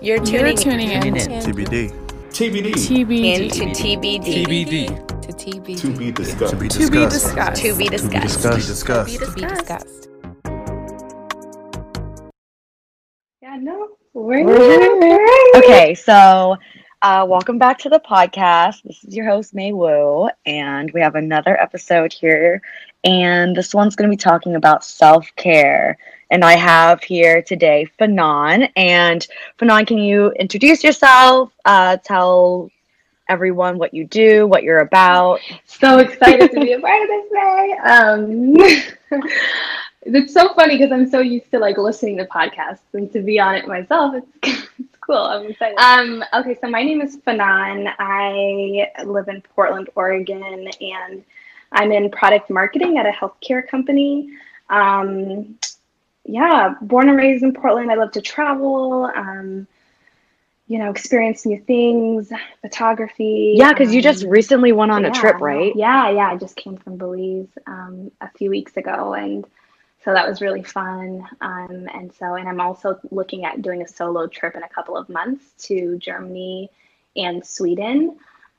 You're tuning, You're tuning in. TBD. TBD. TBD. into TBD. TBD. To TBD. To be discussed. To be To be discussed. discussed. To be To be discussed. discussed. To be discussed. Yeah, no, we're Okay, so uh, welcome back to the podcast. This is your host, May Wu, and we have another episode here. And this one's going to be talking about self care. And I have here today Fanon. And Fanon, can you introduce yourself? Uh, tell everyone what you do, what you're about. so excited to be a part of this day. Um, it's so funny because I'm so used to like listening to podcasts and to be on it myself. It's, cool. I'm excited. Um, okay, so my name is Fanon. I live in Portland, Oregon, and I'm in product marketing at a healthcare company. Um, yeah, born and raised in Portland. I love to travel. Um, you know, experience new things, photography. Yeah, because you just um, recently went on a trip, right? Yeah, yeah. I just came from Belize um, a few weeks ago, and so that was really fun. Um, and so, and I'm also looking at doing a solo trip in a couple of months to Germany and Sweden.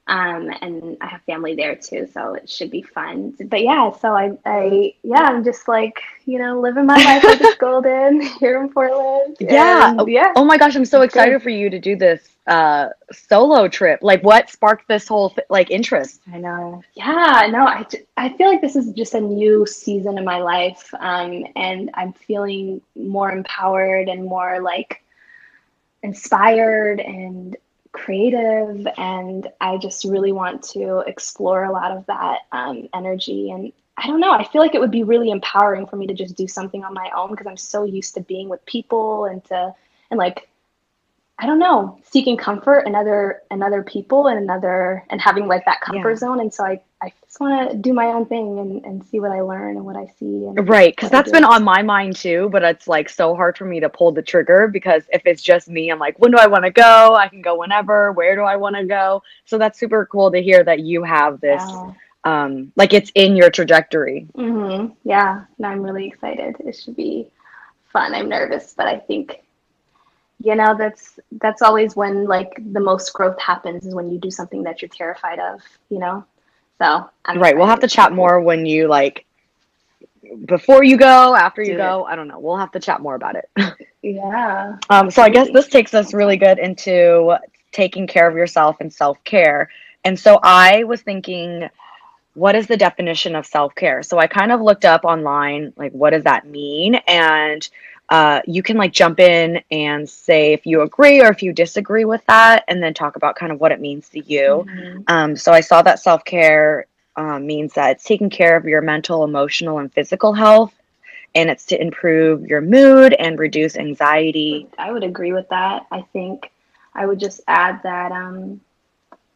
Um, and I have family there too, so it should be fun. But yeah, so I, I, yeah, I'm just like, you know, living my life like it's golden here in Portland. Yeah. And yeah. Oh my gosh, I'm so good. excited for you to do this uh, solo trip. Like, what sparked this whole like interest? I know. Yeah, no, I, I feel like this is just a new season in my life. Um, and I'm feeling more empowered and more like inspired and creative. And I just really want to explore a lot of that um, energy. And I don't know, I feel like it would be really empowering for me to just do something on my own because I'm so used to being with people and to, and like, I don't know, seeking comfort in other in other people and another and having like that comfort Yeah. zone. And so I, I just want to do my own thing and, and see what I learn and what I see. And Right, because that's been on my mind too, but it's like so hard for me to pull the trigger because if it's just me, I'm like, when do I want to go? I can go whenever. Where do I want to go? So that's super cool to hear that you have this, Yeah. um, like it's in your trajectory. Mm-hmm. Yeah. No, I'm really excited. It should be fun. I'm nervous, but I think, you know, that's that's always when like the most growth happens is when you do something that you're terrified of, you know? So I'm Right, we'll have to chat more when you like before you go, after you go. I don't know. We'll have to chat more about it. Yeah. Um, so I guess this takes us really good into taking care of yourself and self care. And so I was thinking, what is the definition of self care? So I kind of looked up online, like, what does that mean? And uh, you can like jump in and say if you agree or if you disagree with that, and then talk about kind of what it means to you. Mhm. Um, so I saw that self care um, means that it's taking care of your mental, emotional, and physical health, and it's to improve your mood and reduce anxiety. I would agree with that. I think I would just add that, um,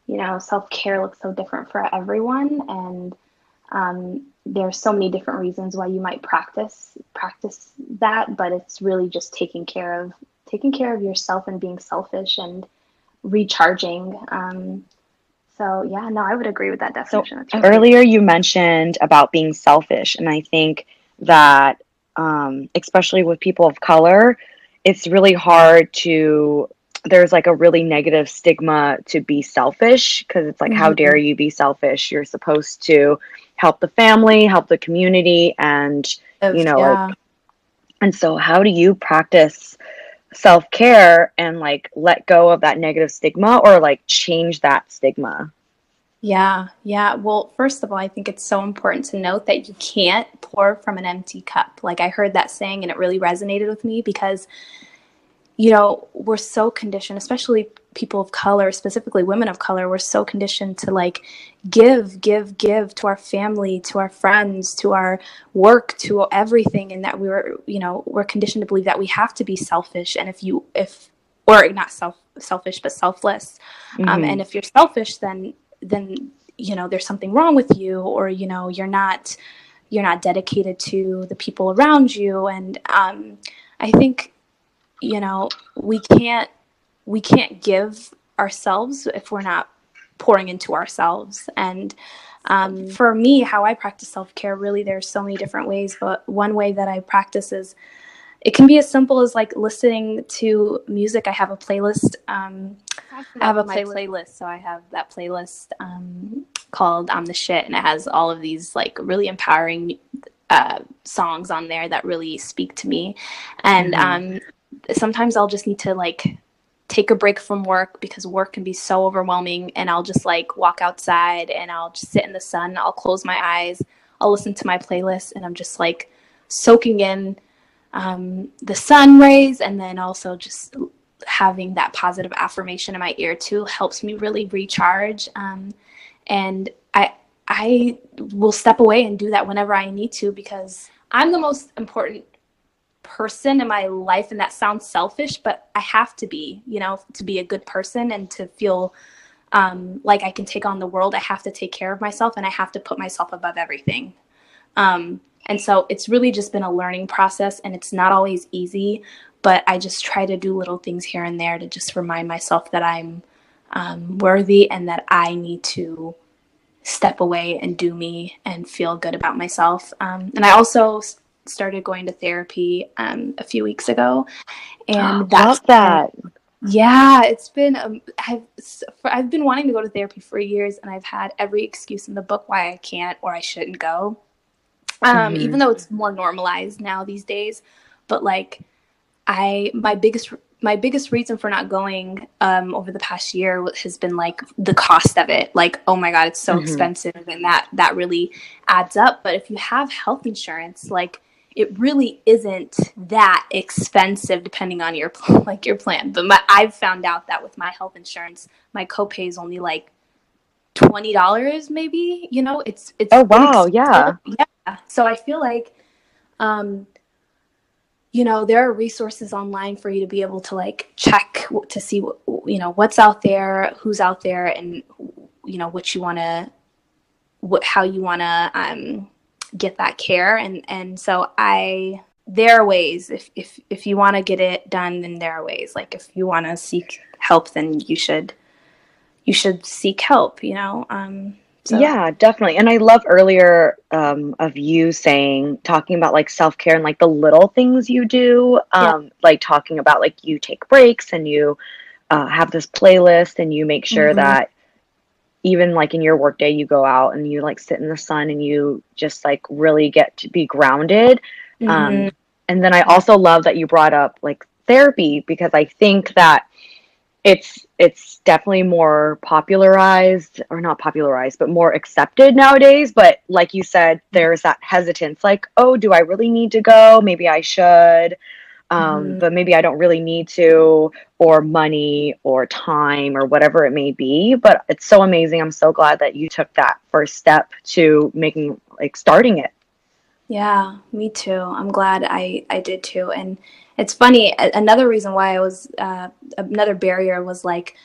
you know, self care looks so different for everyone, and um, there's so many different reasons why you might practice practice that. But it's really just taking care of taking care of yourself and being selfish and recharging. Um, so yeah, no, I would agree with that definition. Really earlier you mentioned about being selfish, and I think that um, especially with people of color, it's really hard to. There's like a really negative stigma to be selfish because it's like, how Mhm. dare you be selfish? You're supposed to help the family, help the community, and you know, yeah. like, and so how do you practice self care and like let go of that negative stigma or like change that stigma? Yeah, yeah. Well, first of all, I think it's so important to note that you can't pour from an empty cup. Like I heard that saying and it really resonated with me because you know, we're so conditioned, especially people of color, specifically women of color, we're so conditioned to like give, give, give to our family, to our friends, to our work, to everything. And that we were, you know, we're conditioned to believe that we have to be selfish. And if you, if, or not self, selfish, but selfless. Um, Mhm. and if you're selfish, then, then, you know, there's something wrong with you, or, you know, you're not, you're not dedicated to the people around you. And um, I think, you know, we can't we can't give ourselves if we're not pouring into ourselves. And um, for me, how I practice self care, really, there's so many different ways. But one way that I practice is it can be as simple as like listening to music. I have a playlist. Um, I have a playlist, so I have that playlist um, called "I'm the Shit," and it has all of these like really empowering uh, songs on there that really speak to me. And mm-hmm. um, sometimes I'll just need to like take a break from work because work can be so overwhelming, and I'll just like walk outside and I'll just sit in the sun. I'll close my eyes. I'll listen to my playlist, and I'm just like soaking in um, the sun rays, and then also just having that positive affirmation in my ear too helps me really recharge. Um, and I I will step away and do that whenever I need to because I'm the most important person in my life and that sounds selfish but I have to be, you know, to be a good person and to feel um, like I can take on the world, I have to take care of myself and I have to put myself above everything. Um, and so it's really just been a learning process and it's not always easy, but I just try to do little things here and there to just remind myself that I'm um, worthy and that I need to step away and do me and feel good about myself. Um, and I also started going to therapy um, a few weeks ago, and that's that. Yeah, it's been um, I've I've been wanting to go to therapy for years, and I've had every excuse in the book why I can't or I shouldn't go. Um, mm-hmm. Even though it's more normalized now these days, but like I my biggest my biggest reason for not going um, over the past year has been like the cost of it. Like, oh my god, it's so mm-hmm. expensive, and that that really adds up. But if you have health insurance, like it really isn't that expensive depending on your like your plan. But my, I've found out that with my health insurance, my copay is only like twenty dollars, maybe. You know, it's it's. Oh wow! Yeah. Yeah. So I feel like. Um, you know there are resources online for you to be able to like check to see what you know what's out there who's out there and you know what you want to what how you want to um, get that care and and so i there are ways if if if you want to get it done then there are ways like if you want to seek help then you should you should seek help you know um so. Yeah, definitely. And I love earlier um, of you saying, talking about like self care and like the little things you do, um, yeah. like talking about like you take breaks and you uh, have this playlist and you make sure mm-hmm. that even like in your workday, you go out and you like sit in the sun and you just like really get to be grounded. Um, mm-hmm. Um, and then I also love that you brought up like therapy because I think that it's it's definitely more popularized or not popularized but more accepted nowadays but like you said there's that hesitance like oh do i really need to go maybe i should um, mm-hmm. but maybe i don't really need to or money or time or whatever it may be but it's so amazing i'm so glad that you took that first step to making like starting it yeah me too i'm glad i i did too and it's funny. Another reason why I was uh, another barrier was like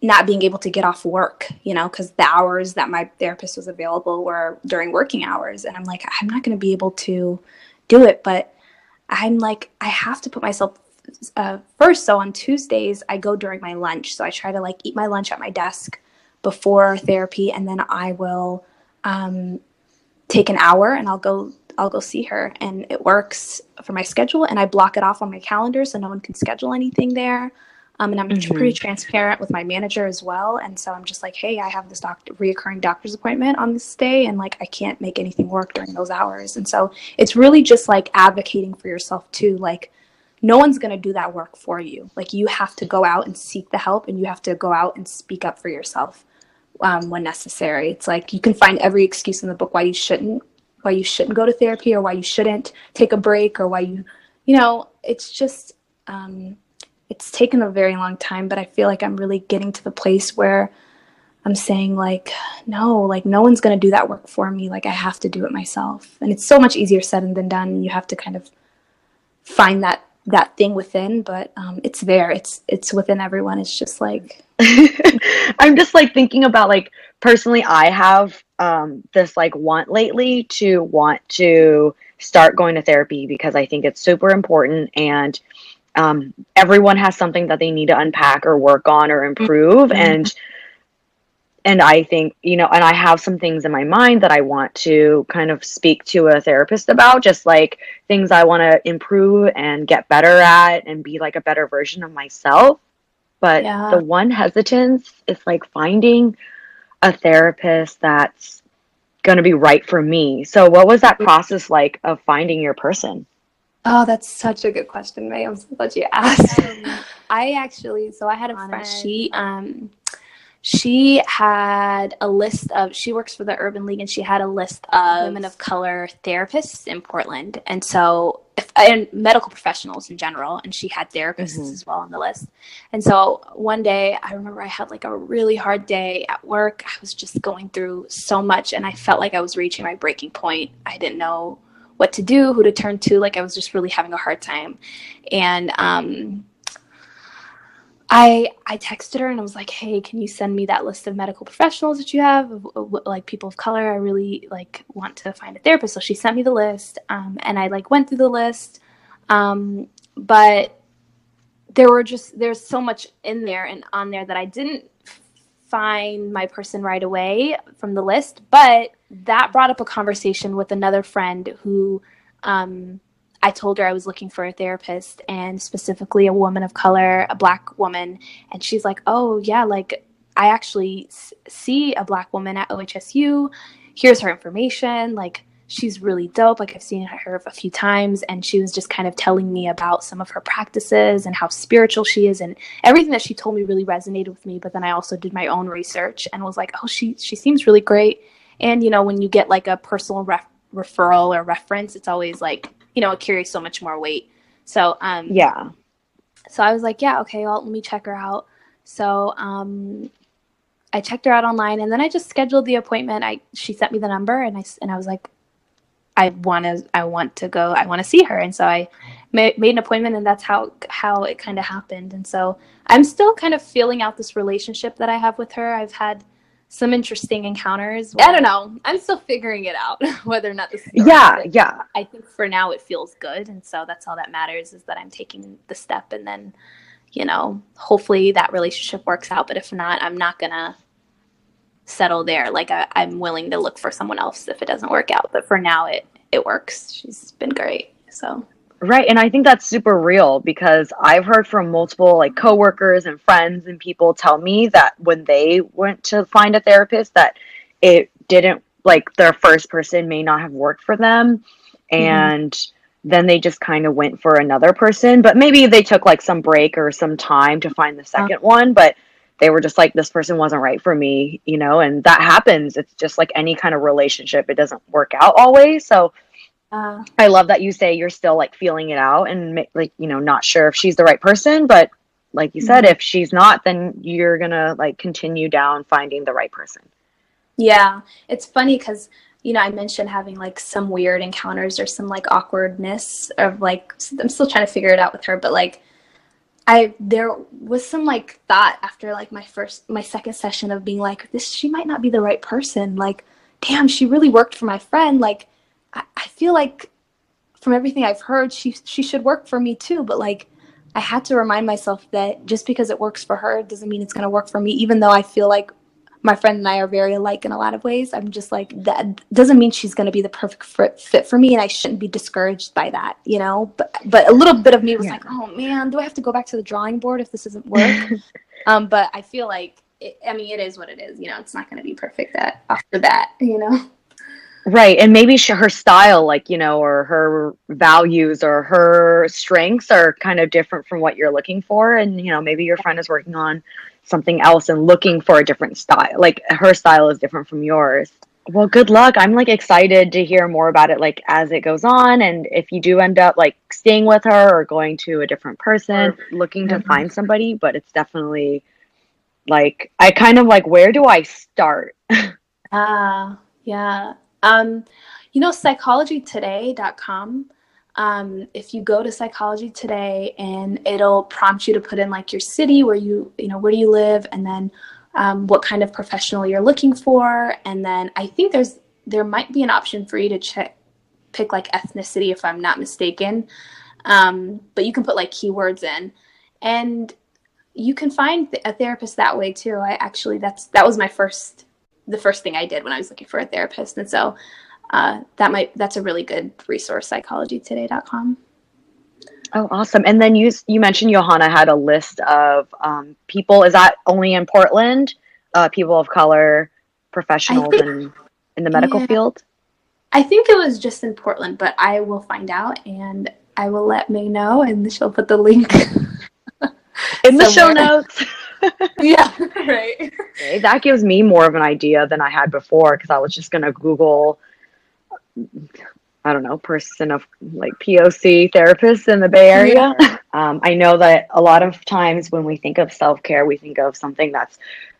not being able to get off work, you know, because the hours that my therapist was available were during working hours, and I'm like, I'm not going to be able to do it. But I'm like, I have to put myself uh, first. So on Tuesdays, I go during my lunch. So I try to like eat my lunch at my desk before therapy, and then I will um, take an hour and I'll go I'll go see her and it works for my schedule and I block it off on my calendar so no one can schedule anything there. Um, and I'm mm-hmm. pretty transparent with my manager as well. And so I'm just like, hey, I have this doctor reoccurring doctor's appointment on this day, and like I can't make anything work during those hours. And so it's really just like advocating for yourself too. Like no one's gonna do that work for you. Like you have to go out and seek the help, and you have to go out and speak up for yourself um, when necessary. It's like you can find every excuse in the book why you shouldn't why you shouldn't go to therapy or why you shouldn't take a break or why you you know it's just um, it's taken a very long time but i feel like i'm really getting to the place where i'm saying like no like no one's going to do that work for me. Like i have to do it myself. And it's so much easier said than done. You have to kind of find that that thing within but um, it's there. It's it's within everyone. It's just like i'm just like thinking about like personally i have um, this like want lately to want to start going to therapy because I think it's super important and um, everyone has something that they need to unpack or work on or improve mm-hmm. and and I think, you know, and I have some things in my mind that I want to kind of speak to a therapist about, just like things I want to improve and get better at and be like a better version of myself. But Yeah. the one hesitance is like finding a therapist that's going to be right for me. So, what was that process like of finding your person? Oh, that's such a good question, May. I'm so glad you asked. I actually, so I had a friend. She, um, she had a list of. She works for the Urban League, and she had a list of women of color therapists in Portland, and so if, and medical professionals in general. And she had therapists Mhm. as well on the list. And so one day, I remember I had like a really hard day at work. I was just going through so much, and I felt like I was reaching my breaking point. I didn't know what to do, who to turn to. Like I was just really having a hard time. And um, I I texted her and I was like, "Hey, can you send me that list of medical professionals that you have, like people of color? I really like want to find a therapist." So she sent me the list, um, and I like went through the list, um, but there were just there's so much in there and on there that I didn't find my person right away from the list, but that brought up a conversation with another friend who um, I told her I was looking for a therapist and specifically a woman of color, a black woman. And she's like, oh, yeah, like I actually s- see a black woman at OHSU. Here's her information. Like, she's really dope. Like, I've seen her a few times. And she was just kind of telling me about some of her practices and how spiritual she is. And everything that she told me really resonated with me. But then I also did my own research and was like, oh, she, she seems really great. And, you know, when you get like a personal ref- referral or reference, it's always like, you know, it carries so much more weight. So, um, Yeah. so I was like, yeah, okay, well, let me check her out. So, um, I checked her out online, and then I just scheduled the appointment. I she sent me the number, and I and I was like, I want to I want to go. I want to see her, and so I ma- made an appointment, and that's how how it kind of happened. And so I'm still kind of feeling out this relationship that I have with her. I've had some interesting encounters. I don't know. I'm still figuring it out whether or not this. Is the right Yeah. Yeah. I think for now it feels good, and so that's all that matters is that I'm taking the step, and then, you know, hopefully that relationship works out. But if not, I'm not gonna settle there. Like I, I'm willing to look for someone else if it doesn't work out. But for now, it it works. She's been great. So Right. And I think that's super real because I've heard from multiple like coworkers and friends and people tell me that when they went to find a therapist that it didn't like their first person may not have worked for them mm-hmm. and then they just kind of went for another person but maybe they took like some break or some time to find the uh. second one but they were just like this person wasn't right for me you know and that happens it's just like any kind of relationship it doesn't work out always so uh, I love that you say you're still like feeling it out and like you know not sure if she's the right person, but like you said, if she's not, then you're gonna like continue down finding the right person. Yeah, it's funny because you know I mentioned having like some weird encounters or some like awkwardness of like I'm still trying to figure it out with her, but like I there was some like thought after like my first my second session of being like this she might not be the right person. Like, damn, she really worked for my friend. Like, I, I feel like from everything I've heard, she she should work for me too. But like, I had to remind myself that just because it works for her doesn't mean it's gonna work for me. Even though I feel like my friend and I are very alike in a lot of ways. I'm just like that doesn't mean she's going to be the perfect fit fit for me, and I shouldn't be discouraged by that, you know. But but a little bit of me was Yeah. like, oh man, do I have to go back to the drawing board if this doesn't work? um, but I feel like it, I mean, it is what it is. You know, it's not going to be perfect at off the bat. You know. Right, and maybe she, her style, like you know, or her values or her strengths are kind of different from what you're looking for, and you know, maybe your friend is working on something else and looking for a different style. Like her style is different from yours. Well, good luck. I'm like excited to hear more about it, like as it goes on, and if you do end up like staying with her or going to a different person, looking to Mhm. find somebody. But it's definitely like I kind of like, where do I start? Ah, yeah. Um, you know, psychologytoday.com. Um, if you go to psychology today and it'll prompt you to put in like your city where you, you know, where do you live and then um, what kind of professional you're looking for. And then I think there's, there might be an option for you to check, pick like ethnicity if I'm not mistaken. Um, but you can put like keywords in and you can find a therapist that way too. I actually that's that was my first the first thing I did when I was looking for a therapist, and so uh, that might that's a really good resource psychologytoday.com. Oh, awesome! And then you you mentioned Johanna had a list of um, people. Is that only in Portland? Uh, people of color, professionals think, in in the medical yeah, field. I think it was just in Portland, but I will find out and I will let May know, and she'll put the link in the show notes. Yeah, right. Okay, that gives me more of an idea than I had before because I was just gonna Google. I don't know, person of like POC therapists in the Bay Area. Yeah. Um, I know that a lot of times when we think of self care, we think of something that's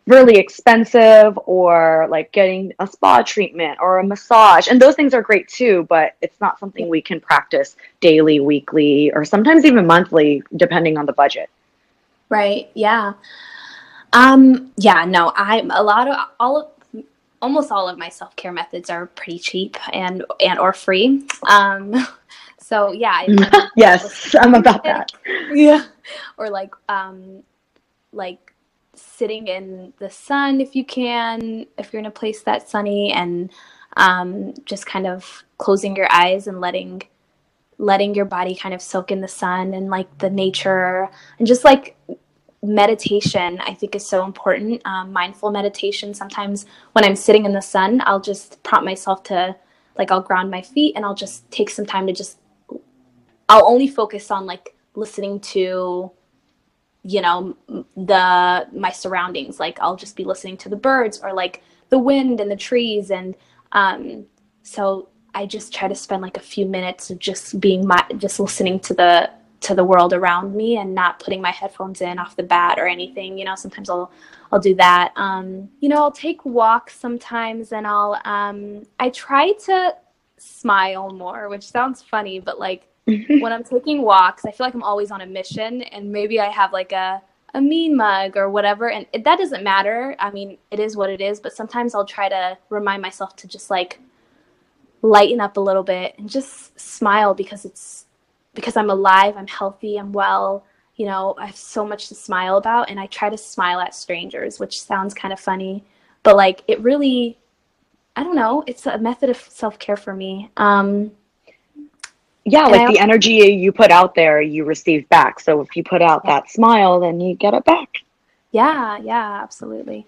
really expensive or like getting a spa treatment or a massage. And those things are great too, but it's not something we can practice daily, weekly, or sometimes even monthly, depending on the budget. Right. Yeah. Um, yeah, no, I'm a lot of all of almost all of my self-care methods are pretty cheap and and or free. Um, so yeah. yes, I'm about that. Yeah. Or like um like sitting in the sun if you can, if you're in a place that's sunny and um just kind of closing your eyes and letting letting your body kind of soak in the sun and like the nature and just like meditation i think is so important. Um, mindful meditation sometimes when i'm sitting in the sun i'll just prompt myself to like i'll ground my feet and i'll just take some time to just i'll only focus on like listening to you know the my surroundings. Like i'll just be listening to the birds or like the wind and the trees and um so I just try to spend like a few minutes of just being my just listening to the to the world around me and not putting my headphones in off the bat or anything. You know, sometimes I'll I'll do that. Um, you know, I'll take walks sometimes and I'll um I try to smile more, which sounds funny, but like when I'm taking walks, I feel like I'm always on a mission and maybe I have like a a mean mug or whatever and it, that doesn't matter. I mean, it is what it is, but sometimes I'll try to remind myself to just like lighten up a little bit and just smile because it's because I'm alive, I'm healthy, I'm well. You know, I have so much to smile about, and I try to smile at strangers, which sounds kind of funny, but like it really, I don't know, it's a method of self care for me. Um, yeah, like the energy you put out there, you receive back. So if you put out that smile, then you get it back. Yeah, yeah, absolutely.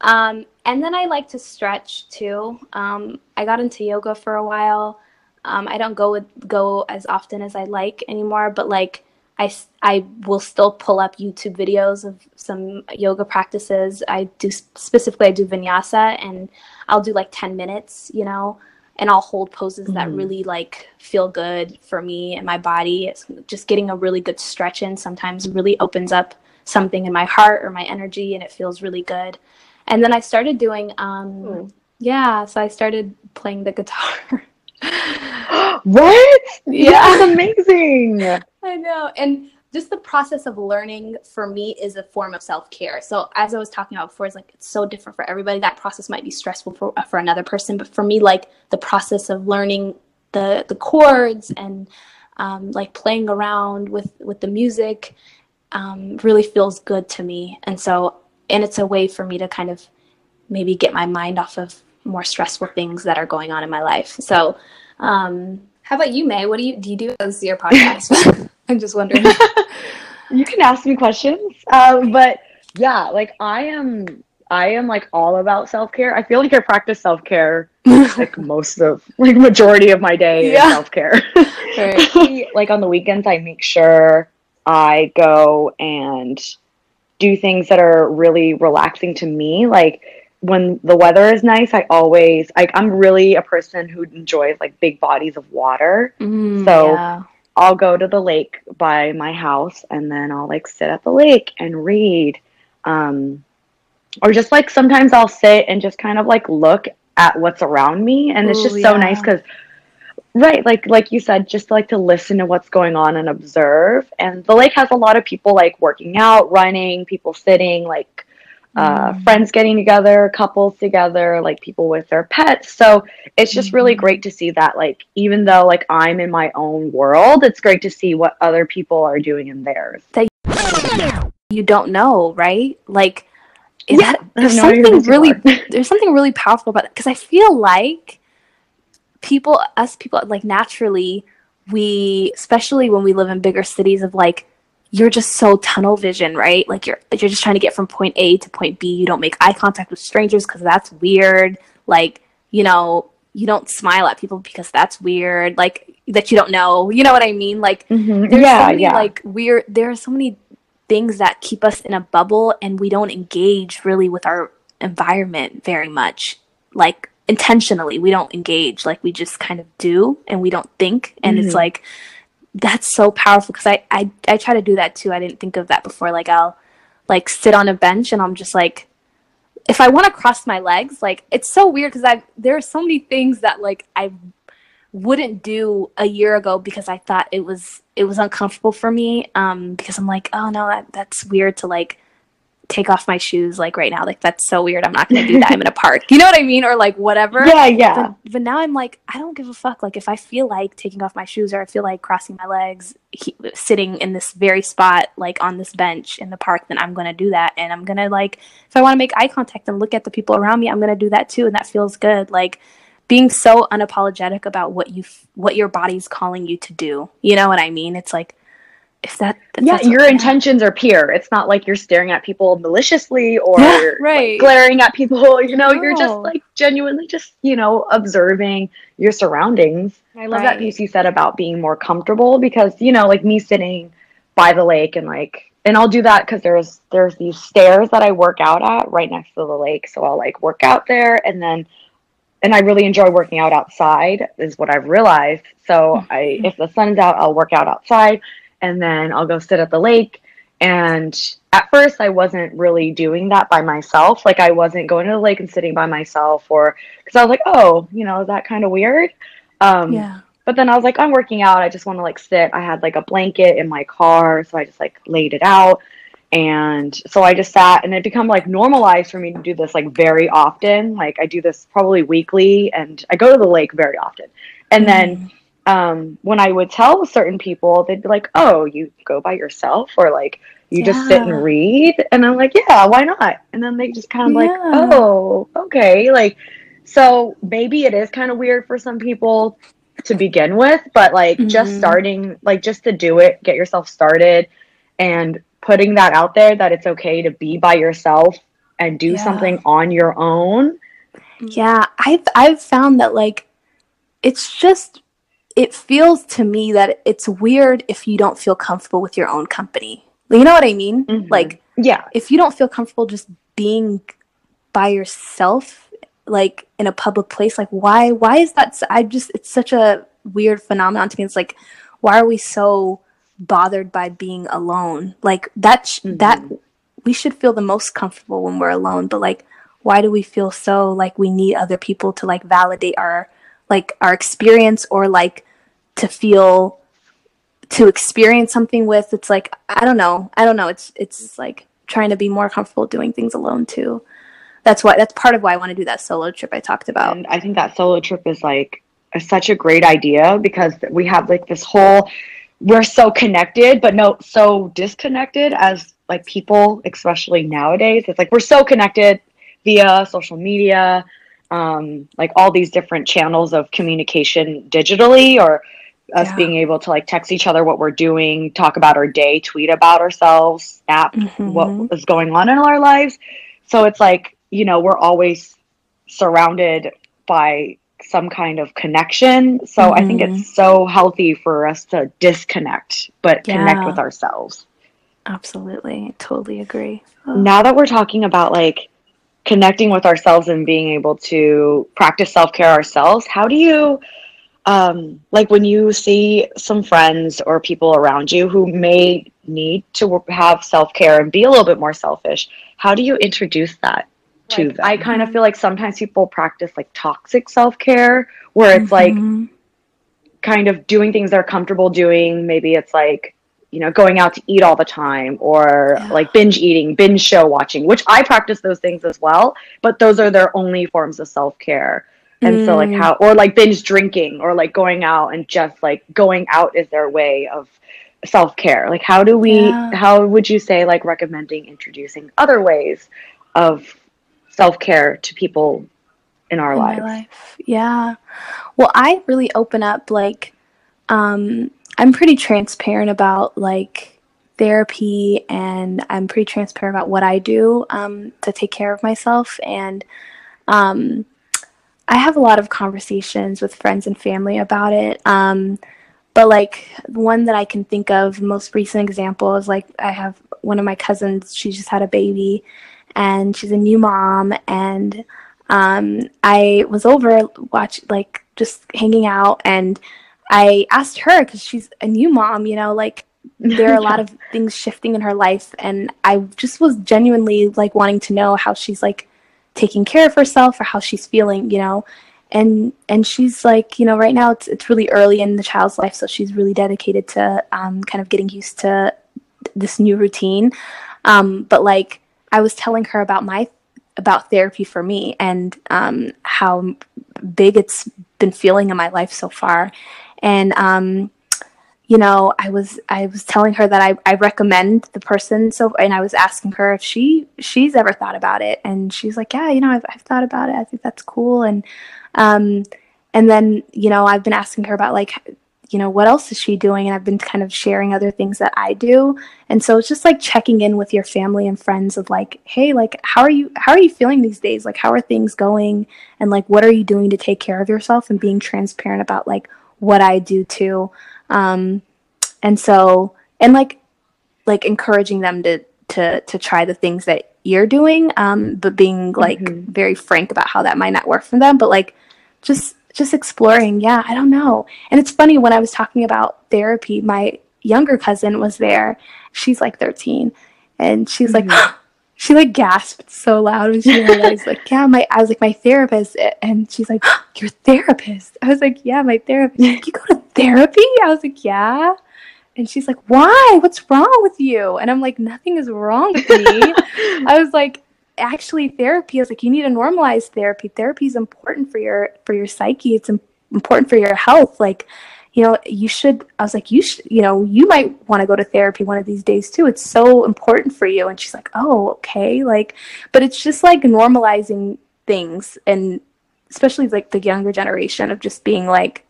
Um, and then I like to stretch too. Um, I got into yoga for a while. Um, I don't go with, go as often as I like anymore, but like I, I will still pull up YouTube videos of some yoga practices. I do specifically I do vinyasa and I'll do like 10 minutes, you know, and I'll hold poses mm-hmm. that really like feel good for me and my body. It's just getting a really good stretch in sometimes really opens up something in my heart or my energy and it feels really good. And then I started doing um mm. yeah, so I started playing the guitar. what? Yeah, that's amazing. I know. And just the process of learning for me is a form of self-care. So as I was talking about before, it's like it's so different for everybody. That process might be stressful for for another person, but for me, like the process of learning the the chords and um, like playing around with with the music um, really feels good to me. And so, and it's a way for me to kind of maybe get my mind off of more stressful things that are going on in my life. So um, how about you, May? What do you do? You do as your podcast? I'm just wondering. you can ask me questions, um, but yeah, like I am. I am like all about self care. I feel like I practice self care like most of like majority of my day yeah. self care. Right. like on the weekends, I make sure I go and do things that are really relaxing to me. Like when the weather is nice, I always like I'm really a person who enjoys like big bodies of water. Mm, so yeah. I'll go to the lake by my house and then I'll like sit at the lake and read. Um, or just like sometimes I'll sit and just kind of like look at what's around me and Ooh, it's just yeah. so nice cuz right like like you said just like to listen to what's going on and observe and the lake has a lot of people like working out running people sitting like uh, mm. friends getting together, couples together, like people with their pets. So it's just mm-hmm. really great to see that, like, even though like I'm in my own world, it's great to see what other people are doing in theirs. That you don't know, right? Like, is Yeah, that, there's no something really there's something really powerful about it because I feel like people, us people, like naturally, we, especially when we live in bigger cities, of like you're just so tunnel vision, right? Like you're you're just trying to get from point A to point B. You don't make eye contact with strangers because that's weird. Like you know, you don't smile at people because that's weird. Like that you don't know. You know what I mean? Like Mhm. there's Yeah, so many yeah. like weird there are so many things that keep us in a bubble and we don't engage really with our environment very much like intentionally we don't engage like we just kind of do and we don't think. And Mhm. it's like that's so powerful because I, I i try to do that too. I didn't think of that before. Like i'll like sit on a bench and i'm just like if i want to cross my legs like it's so weird because i there are so many things that like i wouldn't do a year ago because I thought it was it was uncomfortable for me um because I'm like oh no that that's weird to like take off my shoes like right now. Like that's so weird. I'm not going to do that I'm in a park. You know what I mean? Or like whatever. Yeah, yeah. but, but now I'm like I don't give a fuck. Like if I feel like taking off my shoes or I feel like crossing my legs he, sitting in this very spot like on this bench in the park then I'm going to do that. And I'm going to like if I want to make eye contact and look at the people around me I'm going to do that too. And that feels good. Like being so unapologetic about what you f- what your body's calling you to do. You know what I mean? It's like if that yeah, your intentions are pure. It's not like you're staring at people maliciously or Yeah, like, glaring at people. You know, you're just like genuinely just, you know, observing your surroundings. I love that piece you said about being more comfortable because, you know, like me sitting by the lake and like and I'll do that because there's there's these stairs that I work out at right next to the lake. So I'll like work out there and then and I really enjoy working out outside is what I've realized. So mm-hmm. I if the sun's out, I'll work out outside and then I'll go sit at the lake. And at first I wasn't really doing that by myself. Like I wasn't going to the lake and sitting by myself or because I was like, oh, you know, is that kind of weird? Um yeah. but then I was like, I'm working out. I just want to like sit. I had like a blanket in my car, so I just like laid it out. And so I just sat and it become like normalized for me to do this like very often. Like I do this probably weekly and I go to the lake very often. And then um when I would tell certain people, they'd be like, "Oh, you go by yourself or like you just sit and read?" And I'm like, "Yeah, why not?" And then they just kind of like, "Oh, okay." Like so maybe it is kind of weird for some people to begin with, but like just Mhm. starting, like just to do it, get yourself started and putting that out there that it's okay to be by yourself and do Yeah. something on your own. Yeah, I've I've found that like it's just it feels to me that it's weird if you don't feel comfortable with your own company. You know what I mean? Mhm. Like Yeah. if you don't feel comfortable just being by yourself like in a public place like why why is that I just it's such a weird phenomenon to me it's like why are we so bothered by being alone like that sh- that we should feel the most comfortable when we're alone but like why do we feel so like we need other people to like validate our like our experience or like to feel to experience something with it's like i don't know. I don't know. It's it's like trying to be more comfortable doing things alone too. That's why that's part of why i want to do that solo trip i talked about. And I think that solo trip is like such a great idea because we have like this whole we're so connected but no so disconnected as like people especially nowadays. It's like we're so connected via social media um like all these different channels of communication digitally or us Yeah. being able to like text each other what we're doing talk about our day tweet about ourselves snap Mhm. what is going on in our lives so it's like you know we're always surrounded by some kind of connection. So I think it's so healthy for us to disconnect but connect with ourselves. absolutely I totally agree Oh. Now that we're talking about like connecting with ourselves and being able to practice self-care ourselves, how do you um like when you see some friends or people around you who may need to have self-care and be a little bit more selfish, how do you introduce that to Like, them? I kind of feel like sometimes people practice like toxic self-care where it's like Mhm. kind of doing things they're comfortable doing. Maybe it's like, you know, going out to eat all the time or Yeah. like binge eating, binge show watching, which I practice those things as well, but those are their only forms of self care. And so, like, Mm. how, or like binge drinking or like going out and just like going out is their way of self-care like how do we Yeah. how would you say like recommending introducing other ways of self-care to people in our in lives life. Yeah. Well, I really open up like um I'm pretty transparent about like therapy and I'm pretty transparent about what I do um to take care of myself and um I have a lot of conversations with friends and family about it. Um but like one that I can think of most recent example is like I have one of my cousins, she just had a baby and she's a new mom and um, I was over watch like just hanging out and I asked her because she's a new mom, you know, like there are a lot of things shifting in her life and I just was genuinely like wanting to know how she's like taking care of herself or how she's feeling, you know. And and she's like, you know, right now it's it's really early in the child's life, so she's really dedicated to um, kind of getting used to this new routine. Um, but like I was telling her about my about therapy for me and um, how big it's been feeling in my life so far. And um, you know, I was I was telling her that I, I recommend the person so and I was asking her if she she's ever thought about it and she's like, Yeah, you know, I've I've thought about it. I think that's cool and um and then, you know, I've been asking her about like you know, what else is she doing? And I've been kind of sharing other things that I do. And so it's just like checking in with your family and friends of like, hey, like how are you how are you feeling these days? Like how are things going? And like what are you doing to take care of yourself and being transparent about like what I do too. Um and so and like like encouraging them to to to try the things that you're doing um but being like Mhm. very frank about how that might not work for them but like just just exploring yeah i don't know and it's funny when i was talking about therapy my younger cousin was there she's like 13 and she's like Mhm. She like gasped so loud when she realized like yeah my i was like my therapist and she's like your therapist i was like yeah my therapist like, you go to therapy i was like yeah and she's like why what's wrong with you and i'm like nothing is wrong with me I was like, actually, therapy. I was like, you need to normalize therapy. Therapy is important for your for your psyche. It's important for your health. Like, you know, you should. I was like, you should. You know, you might want to go to therapy one of these days too. It's so important for you. And she's like, oh, okay. Like, but it's just like normalizing things, and especially like the younger generation of just being like,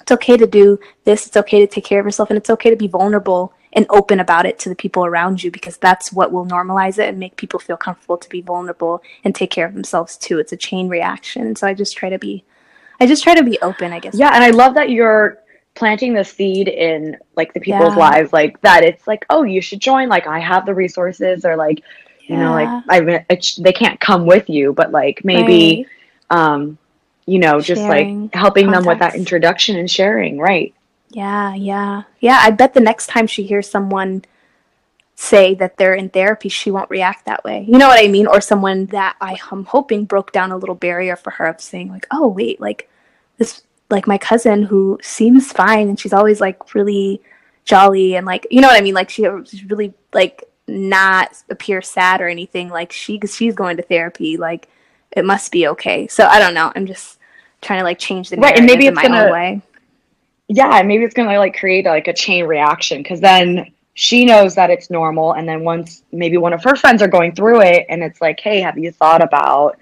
it's okay to do this. It's okay to take care of yourself, and it's okay to be vulnerable and open about it to the people around you because that's what will normalize it and make people feel comfortable to be vulnerable and take care of themselves too. It's a chain reaction. And so I just try to be I just try to be open, I guess. Yeah, and I love that you're planting the seed in like the people's Yeah. lives, like that. It's like, oh, you should join. Like, I have the resources, or like, you know, like I mean, they can't come with you, but like maybe, um, you know, just Sharing like helping them with that introduction and sharing, right? Yeah, yeah. Yeah, I bet the next time she hears someone say that they're in therapy, she won't react that way. You know what I mean? Or someone that I, am hoping broke down a little barrier for her of saying, like, oh, wait, like this, like my cousin who seems fine and she's always like really jolly and like, you know what I mean? Like she, she's really like not appear sad or anything. Like she, she's going to therapy. Like it must be okay. So I don't know. I'm just trying to like change the Right, and maybe narrative in it's my gonna- way. Yeah, maybe it's gonna like create like a chain reaction because then she knows that it's normal, and then once maybe one of her friends are going through it, and it's like, hey, have you thought about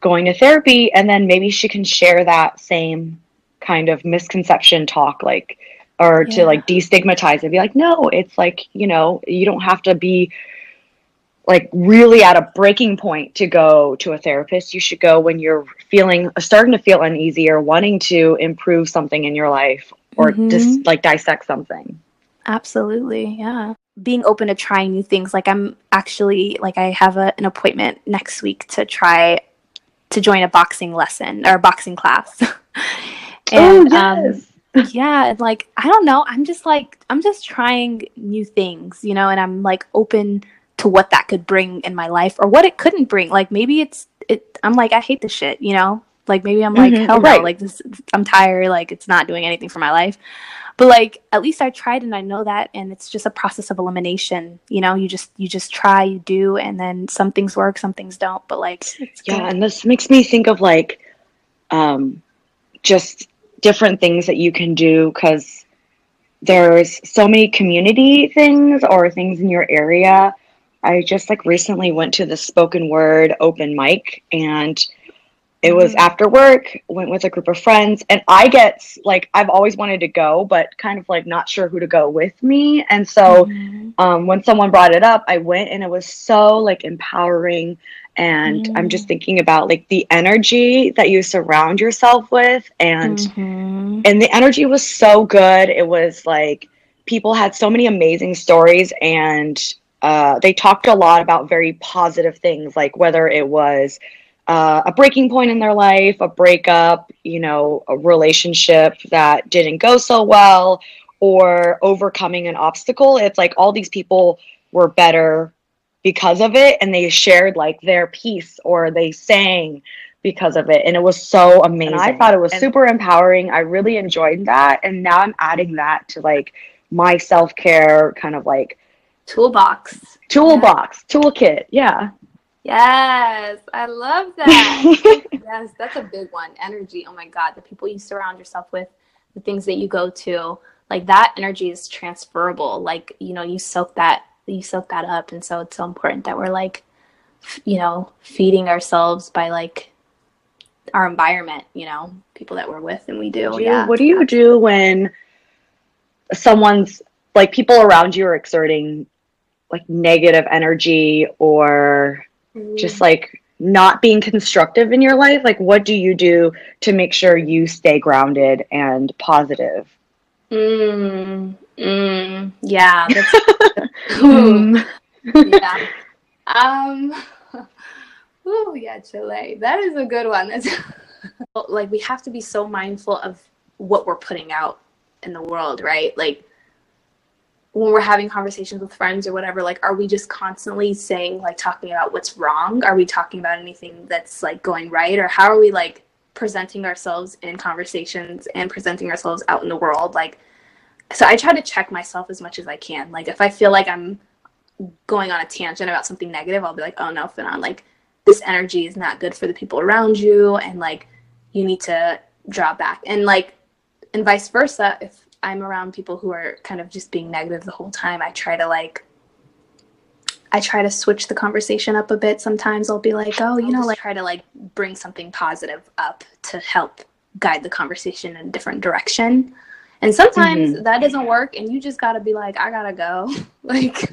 going to therapy? And then maybe she can share that same kind of misconception talk, like, or to like destigmatize it, be like, no, it's like you know, you don't have to be like really at a breaking point to go to a therapist. You should go when you're feeling starting to feel uneasy or wanting to improve something in your life or just mm-hmm. like dissect something. Absolutely, yeah. Being open to trying new things. Like I'm actually like I have a, an appointment next week to try to join a boxing lesson or a boxing class. and um yeah, and like I don't know, I'm just like I'm just trying new things, you know, and I'm like open to what that could bring in my life or what it couldn't bring. Like maybe it's it I'm like I hate this shit, you know? Like maybe I'm like Mhm, hell right. no, like this I'm tired, like it's not doing anything for my life. But like at least I tried and I know that and it's just a process of elimination. You know, you just you just try, you do and then some things work, some things don't, but like yeah, good. and this makes me think of like um just different things that you can do because there's so many community things or things in your area. I just like recently went to the spoken word open mic and it was mm-hmm. after work, went with a group of friends, and I get like I've always wanted to go, but kind of like not sure who to go with me. And so mm-hmm. um, when someone brought it up, I went, and it was so like empowering. And mm-hmm. I'm just mm. thinking about like the energy that you surround yourself with, and mm-hmm. and the energy was so good. It was like people had so many amazing stories, and uh, they talked a lot about very positive things, like whether it was uh, a breaking point in their life, a breakup, you know, a relationship that didn't go so well, or overcoming an obstacle. It's like all these people were better because of it, and they shared like their piece or they sang because of it. And it was so amazing. And I thought it was and- super empowering. I really enjoyed that. And now I'm adding that to like my self care kind of like toolbox. Toolbox, yeah. toolkit. Yeah. Yes, I love that. yes, that's a big one. Energy. Oh my God, the people you surround yourself with, the things that you go to, like that energy is transferable. Like you know, you soak that, you soak that up, and so it's so important that we're like, you know, feeding ourselves by like our environment. You know, people that we're with, and we do. yeah. What do you do when someone's like people around you are exerting like negative energy or just like not being constructive in your life like what do you do to make sure you stay grounded and positive? Mm, mm, yeah mm. yeah. Um oh yeah chile that is a good one. That's like we have to be so mindful of what we're putting out in the world right? Like when we're having conversations with friends or whatever like are we just constantly saying like talking about what's wrong? Are we talking about anything that's like going right? Or how are we like presenting ourselves in conversations and presenting ourselves out in the world? Like so i try to check myself as much as i can. Like if i feel like i'm going on a tangent about something negative i'll be like oh no Fanon, like this energy is not good for the people around you and like you need to draw back. And like and vice versa if I'm around people who are kind of just being negative the whole time, I try to like I try to switch the conversation up a bit. Sometimes I'll be like, "Oh, you know, like try to like bring something positive up to help guide the conversation in a different direction." And sometimes mm-hmm. that doesn't work and you just got to be like, "I got to go." like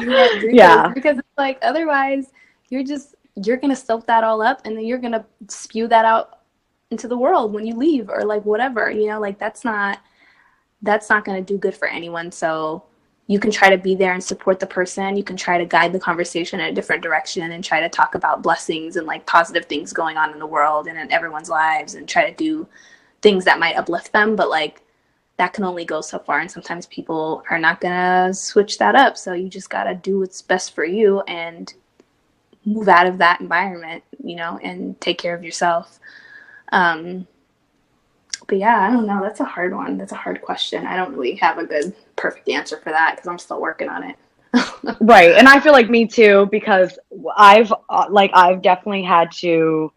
yeah. Because it's like otherwise you're just you're going to soak that all up and then you're going to spew that out into the world when you leave or like whatever, you know, like that's not that's not going to do good for anyone. So you can try to be there and support the person. You can try to guide the conversation in a different direction and try to talk about blessings and like positive things going on in the world and in everyone's lives and try to do things that might uplift them. But like that can only go so far. And sometimes people are not going to switch that up. So you just got to do what's best for you and move out of that environment, you know, and take care of yourself. Um, but yeah, I don't know. That's a hard one. That's a hard question. I don't really have a good, perfect answer for that because I'm still working on it. right. And I feel like me too because I've, uh, like, I've definitely had to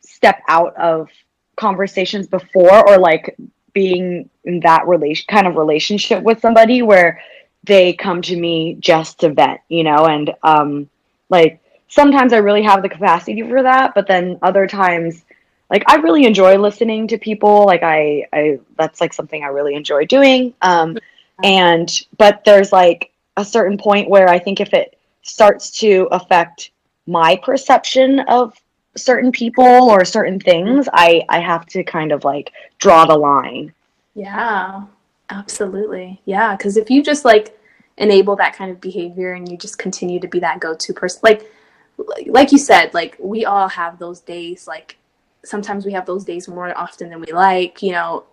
step out of conversations before or like being in that relation kind of relationship with somebody where they come to me just to vent, you know, and um like sometimes I really have the capacity for that, but then other times like I really enjoy listening to people. Like I, I that's like something I really enjoy doing. Um, and but there's like a certain point where I think if it starts to affect my perception of certain people or certain things, I I have to kind of like draw the line. Yeah, absolutely. Yeah, because if you just like enable that kind of behavior and you just continue to be that go-to person, like like you said, like we all have those days, like sometimes we have those days more often than we like. You know,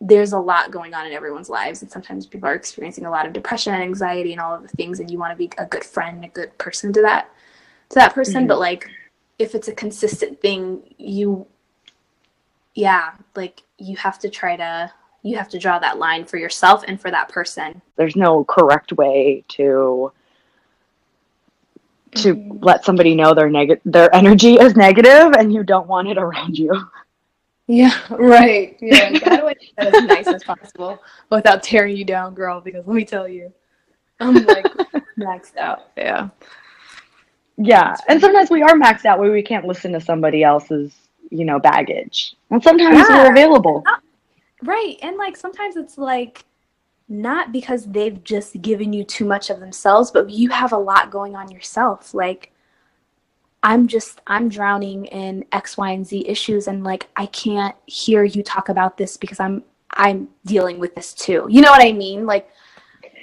there's a lot going on in everyone's lives, and sometimes people are experiencing a lot of depression and anxiety and all of the things, and you want to be a good friend, a good person to that to that person. Mm-hmm. But like, if it's a consistent thing, you, yeah, like you have to try to you have to draw that line for yourself and for that person. There's no correct way to to mm-hmm. let somebody know their negative their energy is negative and you don't want it around you. Yeah, right. Yeah. Like, how do I do that as nice as possible without tearing you down, girl? Because let me tell you, I'm like maxed out. Yeah. Yeah, and sometimes we are maxed out where we can't listen to somebody else's, you know, baggage. And sometimes Yeah. we're available. Right. And like sometimes it's like not because they've just given you too much of themselves, but you have a lot going on yourself. Like I'm just I'm drowning in X, Y, and Z issues and like I can't hear you talk about this because I'm I'm dealing with this too. You know what I mean? Like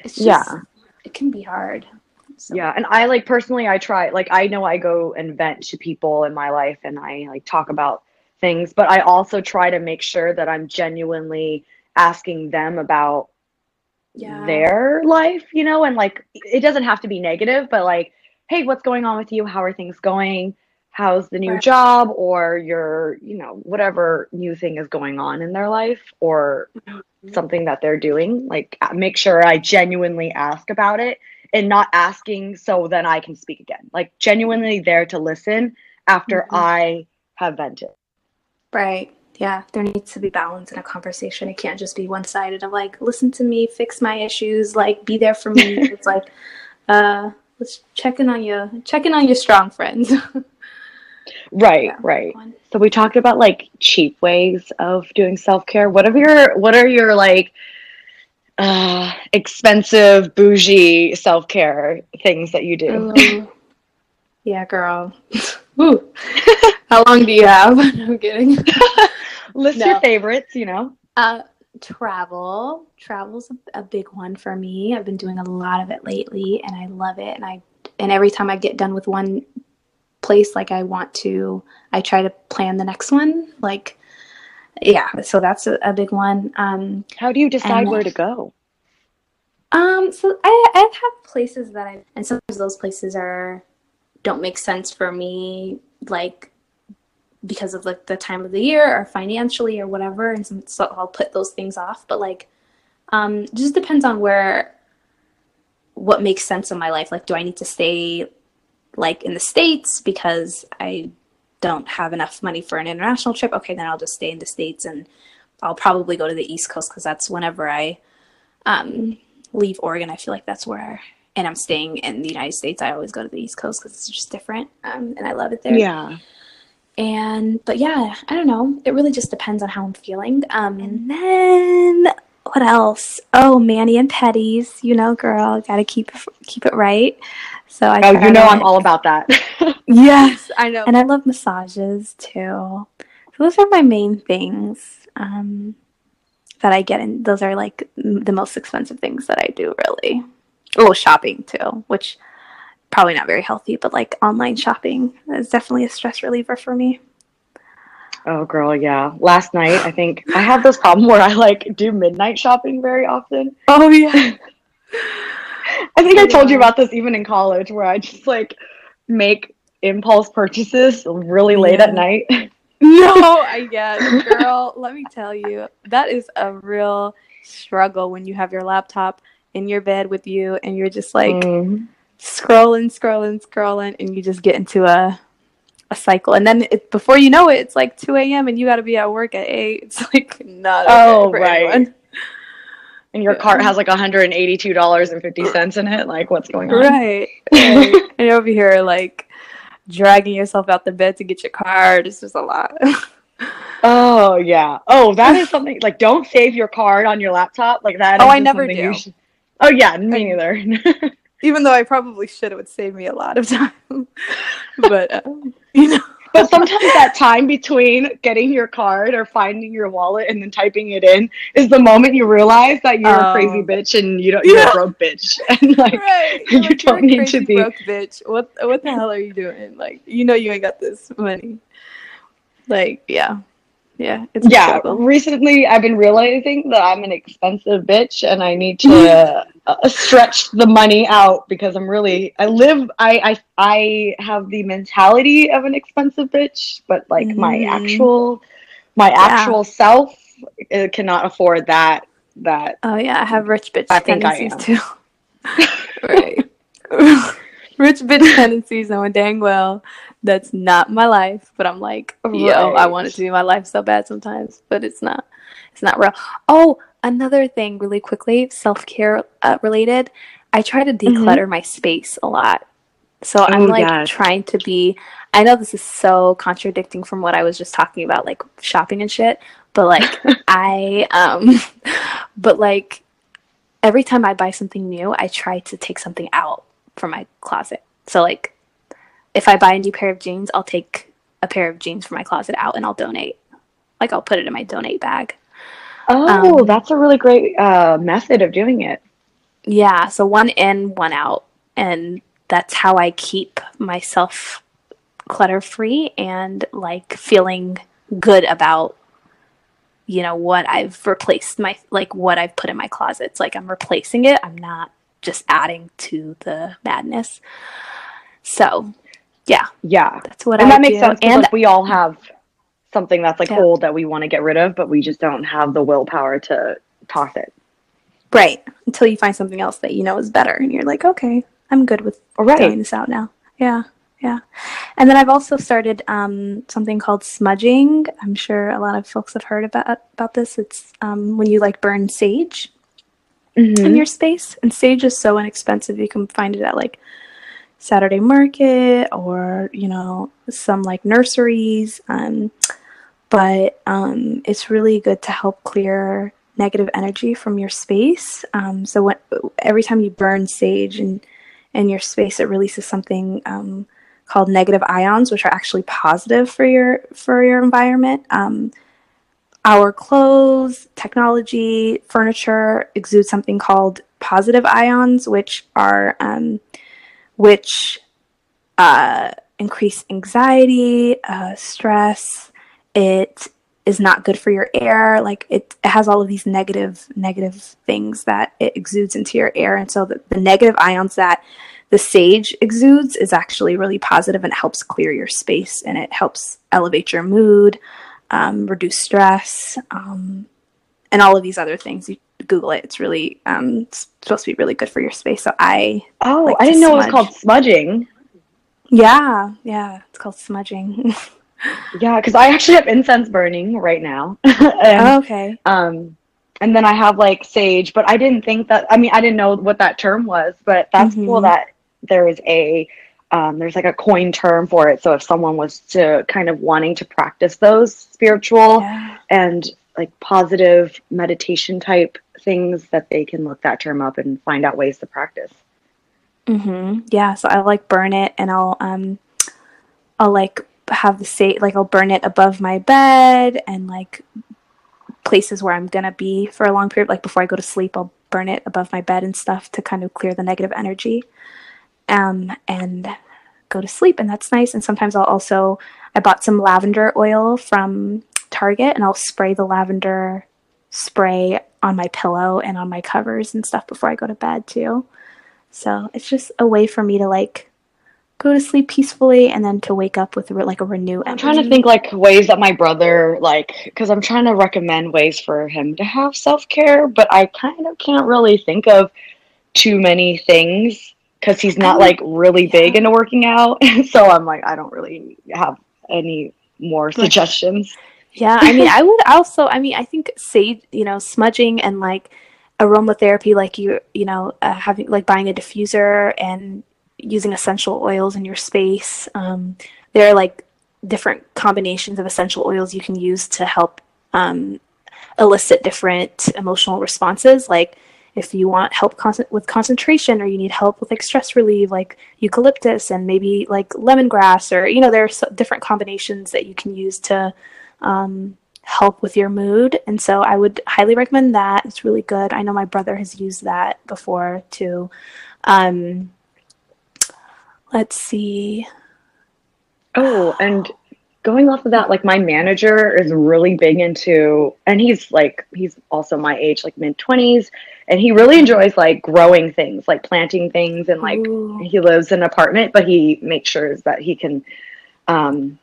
it's just Yeah. it can be hard. So, Yeah, and I like personally, I try like I know I go and vent to people in my life, and I like talk about things, but I also try to make sure that I'm genuinely asking them about Yeah. their life, you know, and like it doesn't have to be negative, but like, hey, what's going on with you? How are things going? How's the new Right. job or your, you know, whatever new thing is going on in their life or something that they're doing? Like, make sure I genuinely ask about it and not asking so then I can speak again. Like, genuinely there to listen after Mhm. I have vented. Right. Yeah. There needs to be balance in a conversation. It can't just be one sided of like, listen to me, fix my issues, like be there for me. it's like, uh, let's check in on you, check in on your strong friends. Right, Yeah. right. So we talked about like cheap ways of doing self-care. What are your what are your like uh expensive bougie self-care things that you do? Ooh. yeah, girl. Woo. How long do you have? I'm kidding. List No. your favorites, you know. Uh, travel. Travel's a, a big one for me. I've been doing a lot of it lately, and I love it. And I and every time I get done with one place, like I want to, I try to plan the next one. Like, yeah. So that's a, a big one. Um, How do you decide And- where to go? um. So I I have places that I and sometimes those places are don't make sense for me, like because of like the time of the year or financially or whatever and so, so i'll put those things off. But like um just depends on where what makes sense in my life. Like do i need to stay like in the states because i don't have enough money for an international trip? Okay then i'll just stay in the states and i'll probably go to the east coast because that's whenever i um leave oregon i feel like that's where and i'm staying in the united states i always go to the east coast because it's just different um, and i love it there. Yeah. And but yeah, I don't know. It really just depends on how I'm feeling. Um, and then what else? Oh, mani and pedis, you know, girl, gotta keep keep it right. So I Oh, you know I'm all about that. yes, I know, and I love massages too. So those are my main things um, that I get, and those are like m- the most expensive things that I do. Really, oh, shopping too, which probably not very healthy, but like online shopping is definitely a stress reliever for me. oh girl, yeah. Last night I think I have this problem where I like do midnight shopping very often. Oh yeah. I think I told you about this even in college where I just like make impulse purchases really late at night. No, I get girl. let me tell you, that is a real struggle when you have your laptop in your bed with you and you're just like Mm. Scrolling, scrolling, scrolling, and you just get into a a cycle. And then it, before you know it, it's like 2 a.m. and you got to be at work at 8. It's like not okay Oh, for right. anyone. and your Yeah. cart has like $182.50 in it. Like, what's going on? Right. right. and over here, like dragging yourself out the bed to get your card. It's just a lot. Oh, yeah. Oh, that is something like don't save your card on your laptop. Like that. Oh, I never do. should- Oh, yeah. Me neither. Even though I probably should, it would save me a lot of time. but um, you know, but sometimes that time between getting your card or finding your wallet and then typing it in is the moment you realize that you're a crazy Oh. bitch and you don't, you're Yeah. a broke bitch. And like, right? you Like, don't you're a need to be- broke bitch. What what the hell are you doing? Like, you know, you ain't got this money. Like, yeah, yeah, it's yeah, struggle. recently I've been realizing that I'm an expensive bitch and I need to uh, stretch the money out because I'm really I live I I I have the mentality of an expensive bitch, but like my Mhm. actual my actual self uh, cannot afford that that Oh yeah, I have rich bitch I think I tendencies too. right. rich bitch tendencies knowing dang well that's not my life. But I'm like, yo, I want it to be my life so bad sometimes, but it's not. It's not real. Oh, another thing, really quickly, self care uh, related. I try to declutter my space a lot. So I'm Oh, like yes. trying to be. I know this is so contradicting from what I was just talking about, like shopping and shit. But like I, um, but like every time I buy something new, I try to take something out from my closet. So like if I buy a new pair of jeans, I'll take a pair of jeans from my closet out and I'll donate. Like I'll put it in my donate bag. Oh, Um, that's a really great uh, method of doing it. Yeah, so one in, one out. And that's how I keep myself clutter free and like feeling good about you know what I've replaced my like what I've put in my closets. Like I'm replacing it. I'm not just adding to the madness. So, yeah, Yeah. that's what and I that makes do. sense. And like, we all have something that's like Yeah. old that we want to get rid of, but we just don't have the willpower to toss it. right until you find something else that you know is better, and you're like, okay, I'm good with All right. throwing this out now. Yeah, yeah. And then I've also started um, something called smudging. I'm sure a lot of folks have heard about about this. It's um, when you like burn sage in Mhm. your space, and sage is so inexpensive. You can find it at like Saturday Market or you know some like nurseries. Um, but um, it's really good to help clear negative energy from your space. Um, so when, every time you burn sage in in your space, it releases something um, called negative ions, which are actually positive for your for your environment. Um, our clothes, technology, furniture exude something called positive ions, which are um, which uh, increase anxiety, uh, stress. It is not good for your air. Like it, it has all of these negative negative things that it exudes into your air, and so the, the negative ions that the sage exudes is actually really positive and helps clear your space and it helps elevate your mood, um, reduce stress, um, and all of these other things. You Google it; it's really um, it's supposed to be really good for your space. So I Oh, like I didn't know it was called smudging. Yeah, yeah, it's called smudging. Yeah, because I actually have incense burning right now. and, Oh, okay. um, and then I have like sage, but I didn't think that, I mean, I didn't know what that term was, but that's cool Mhm. that there is a, um, there's like a coin term for it. So if someone was to kind of wanting to practice those spiritual Yeah. and like positive meditation type things, that they can look that term up and find out ways to practice. Mm-hmm. Yeah. So I like burn it, and I'll um, I'll like have the sage like I'll burn it above my bed and like places where I'm gonna be for a long period. Like before I go to sleep, I'll burn it above my bed and stuff to kind of clear the negative energy. Um, and go to sleep, and that's nice. And sometimes I'll also I bought some lavender oil from Target, and I'll spray the lavender spray on my pillow and on my covers and stuff before I go to bed too. So it's just a way for me to like go to sleep peacefully and then to wake up with like a renew energy. I'm trying to think like ways that my brother like because I'm trying to recommend ways for him to have self care, but I kind of can't really think of too many things because he's not like really big into working out. so I'm like I don't really have any more suggestions. Yeah, I mean, I would also. I mean, I think sage, you know, smudging and like aromatherapy, like you, you know, uh, having like buying a diffuser and using essential oils in your space. Um, there are like different combinations of essential oils you can use to help um, elicit different emotional responses. Like if you want help con- with concentration or you need help with like stress relief, like eucalyptus and maybe like lemongrass, or you know, there are so- different combinations that you can use to um, help with your mood. And so I would highly recommend that. It's really good. I know my brother has used that before too. Um, let's see. Oh, and going off of that, like my manager is really big into, and he's like, he's also my age, like mid 20s, and he really enjoys like growing things, like planting things, and like Ooh. he lives in an apartment, but he makes sure that he can um,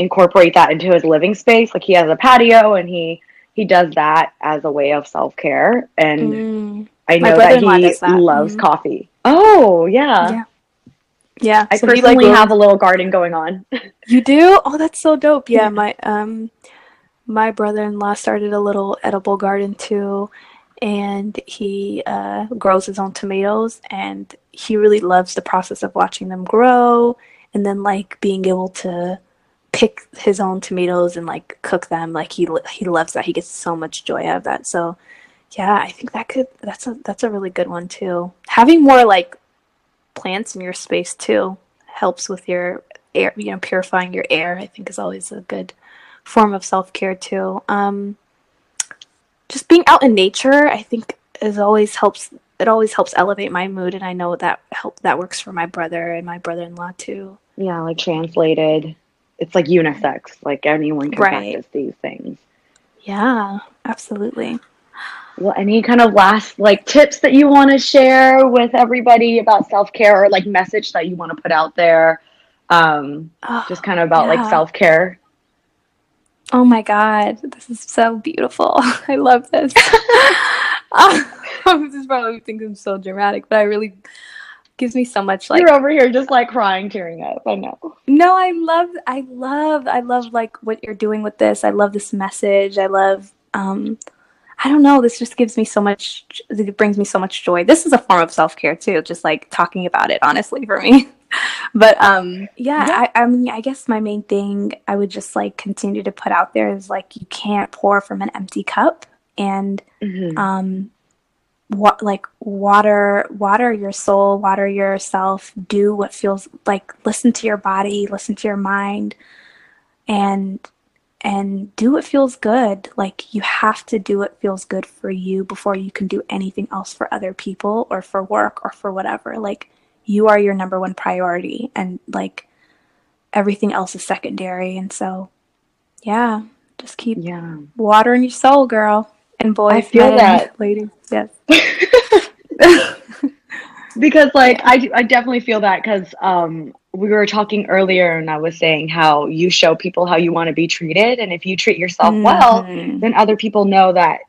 incorporate that into his living space. Like he has a patio, and he he does that as a way of self care. And Mm. I know that he that. loves Mhm. coffee. Oh yeah. Yeah. Yeah, I so personally like, have a little garden going on. You do? Oh, that's so dope. Yeah, my um my brother-in-law started a little edible garden too and he uh, grows his own tomatoes and he really loves the process of watching them grow and then like being able to pick his own tomatoes and like cook them. Like he he loves that. He gets so much joy out of that. So yeah i think that could that's a that's a really good one too. Having more like plants in your space too helps with your air you know purifying your air i think is always a good form of self-care too. Um just being out in nature i think is always helps it always helps elevate my mood and i know that help that works for my brother and my brother-in-law too. Yeah, like translated. It's like unisex. Like anyone can Right. practice these things. yeah absolutely Well, any kind of last like tips that you want to share with everybody about self care or like message that you want to put out there? Um, oh, just kind of about like self care. oh my god this is so beautiful i love this this is probably think i'm so dramatic but i really gives me so much like You're over here just like crying, tearing up. I know. No, I love I love I love like what you're doing with this. I love this message. I love um I don't know, this just gives me so much it brings me so much joy. This is a form of self-care too, just like talking about it honestly for me. but um yeah, Yeah. I, I mean I guess my main thing I would just like continue to put out there is like you can't pour from an empty cup and Mhm. um what like water water your soul water yourself do what feels like listen to your body listen to your mind and and do what feels good. Like you have to do what feels good for you before you can do anything else for other people or for work or for whatever. Like you are your number one priority and like everything else is secondary. And so yeah just keep Yeah. watering your soul girl and boys I feel that. ladies yes because like I, I definitely feel that because um we were talking earlier and i was saying how you show people how you want to be treated and if you treat yourself well Mhm. then other people know that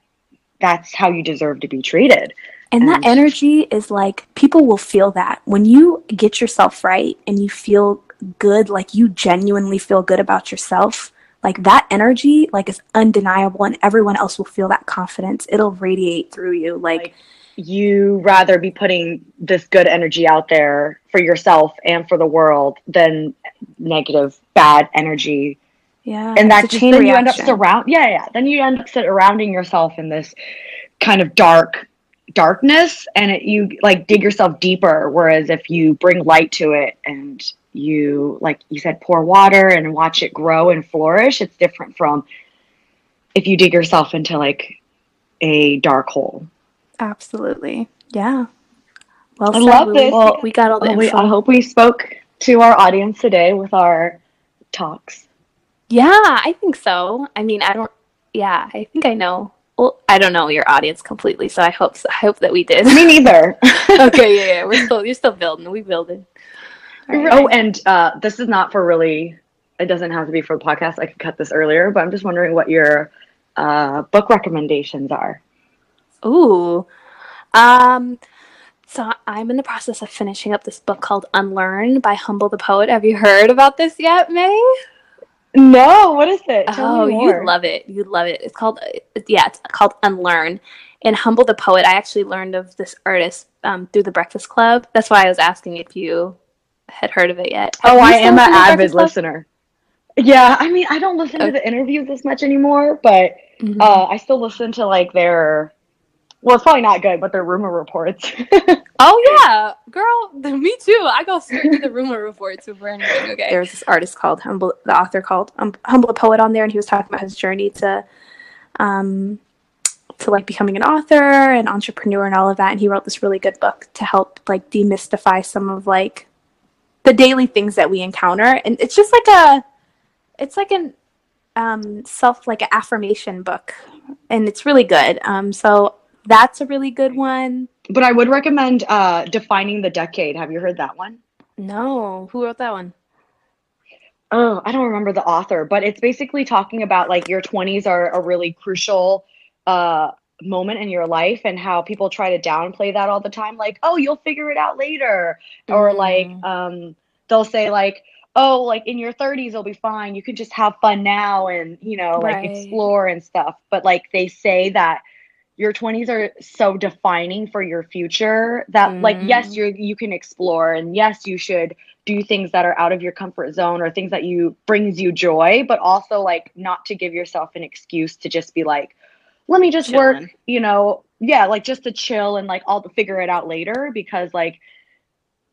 that's how you deserve to be treated And that energy is like people will feel that when you get yourself right and you feel good, like you genuinely feel good about yourself. Like that energy, like is undeniable, and everyone else will feel that confidence. It'll radiate through you. Like, Like, you rather be putting this good energy out there for yourself and for the world than negative bad energy yeah, and that just chain then you end up surround yeah yeah then you end up surrounding yourself in this kind of dark darkness and it, you like dig yourself deeper whereas if you bring light to it and you like you said pour water and watch it grow and flourish it's different from if you dig yourself into like a dark hole Absolutely, yeah. Well, I said, love Louie. this. Well, we got all the Well, we, i hope we spoke to our audience today with our talks Yeah, I think so. I mean, I don't. Yeah, I think I know. Well, I don't know your audience completely, so I hope. So, I hope that we did. me neither okay, yeah, yeah. We're still. You're still building. We building. Right. Oh, and uh, this is not for really. It doesn't have to be for the podcast. I could cut this earlier, but I'm just wondering what your uh, book recommendations are. Ooh. Um. So I'm in the process of finishing up this book called Unlearn by Humble the Poet. Have you heard about this yet, May? No, what is it? Oh, you'd love it. You'd love it. It's called, uh, yeah, it's called Unlearn. And Humble the Poet, I actually learned of this artist um, through the Breakfast Club. That's why I was asking if you had heard of it yet. Have Oh, I am an avid Breakfast listener. Yeah, I mean, I don't listen Okay. to the interviews as much anymore, but Mhm. uh, I still listen to like their. Well, it's probably not good, but their rumor reports. Oh yeah, girl, me too. I go straight to the rumor reports before anything. Okay. There was this artist called Humble, the author called um, Humble the Poet on there, and he was talking about his journey to, um, to like becoming an author and entrepreneur and all of that. And he wrote this really good book to help like demystify some of like the daily things that we encounter. And it's just like a, it's like an um, self like an affirmation book, and it's really good. Um, so that's a really good one. but I would recommend uh, Defining the Decade. Have you heard that one? No, who wrote that one? oh, I don't remember the author, but it's basically talking about like your 20s are a really crucial uh, moment in your life and how people try to downplay that all the time. Like, oh, you'll figure it out later. Or like, Mm. um, they'll say like oh like in your 30s it'll be fine you can just have fun now and you know like explore and stuff but like they say that your 20s are so defining for your future that like yes Mm. you you can explore and yes you should do things that are out of your comfort zone or things that you brings you joy but also like not to give yourself an excuse to just be like let me just work you know yeah like just to chill and like i'll figure it out later because like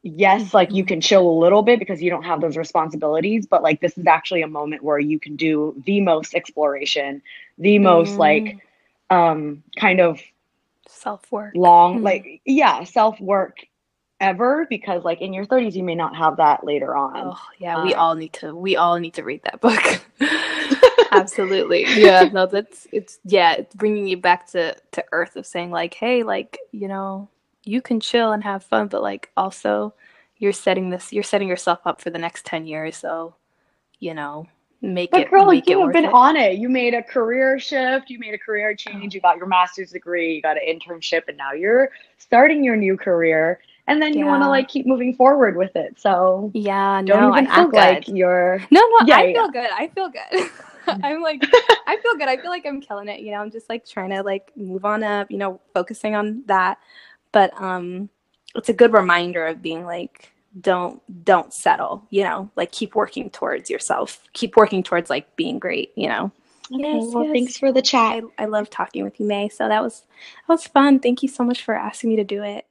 yes like you can chill a little bit because you don't have those responsibilities but like this is actually a moment where you can do the most exploration the most like um kind of self work. long Mm. like yeah self work ever because like in your 30s you may not have that later on Oh yeah, we Um, all need to we all need to read that book. Absolutely. Yeah, no, that's it's yeah, it's bringing you back to to earth of saying like, hey, like, you know, you can chill and have fun, but like also you're setting this you're setting yourself up for the next 10 years, so you know, make But it girl, make it you have been it. on it. You made a career shift, you made a career oh. change, you got your master's degree, you got an internship, and now you're starting your new career. And then you want to like keep moving forward with it. So Yeah, don't no, even and feel act like good. you're No, no, Yeah, I yeah. feel good. I feel good. I'm like, I feel good. I feel like I'm killing it. You know, I'm just like trying to like move on up. You know, focusing on that. But um, it's a good reminder of being like, don't don't settle. You know, like keep working towards yourself. Keep working towards like being great. You know. Okay, Yes, well, yes. thanks for the chat. I I love talking with you, May. So that was that was fun. Thank you so much for asking me to do it.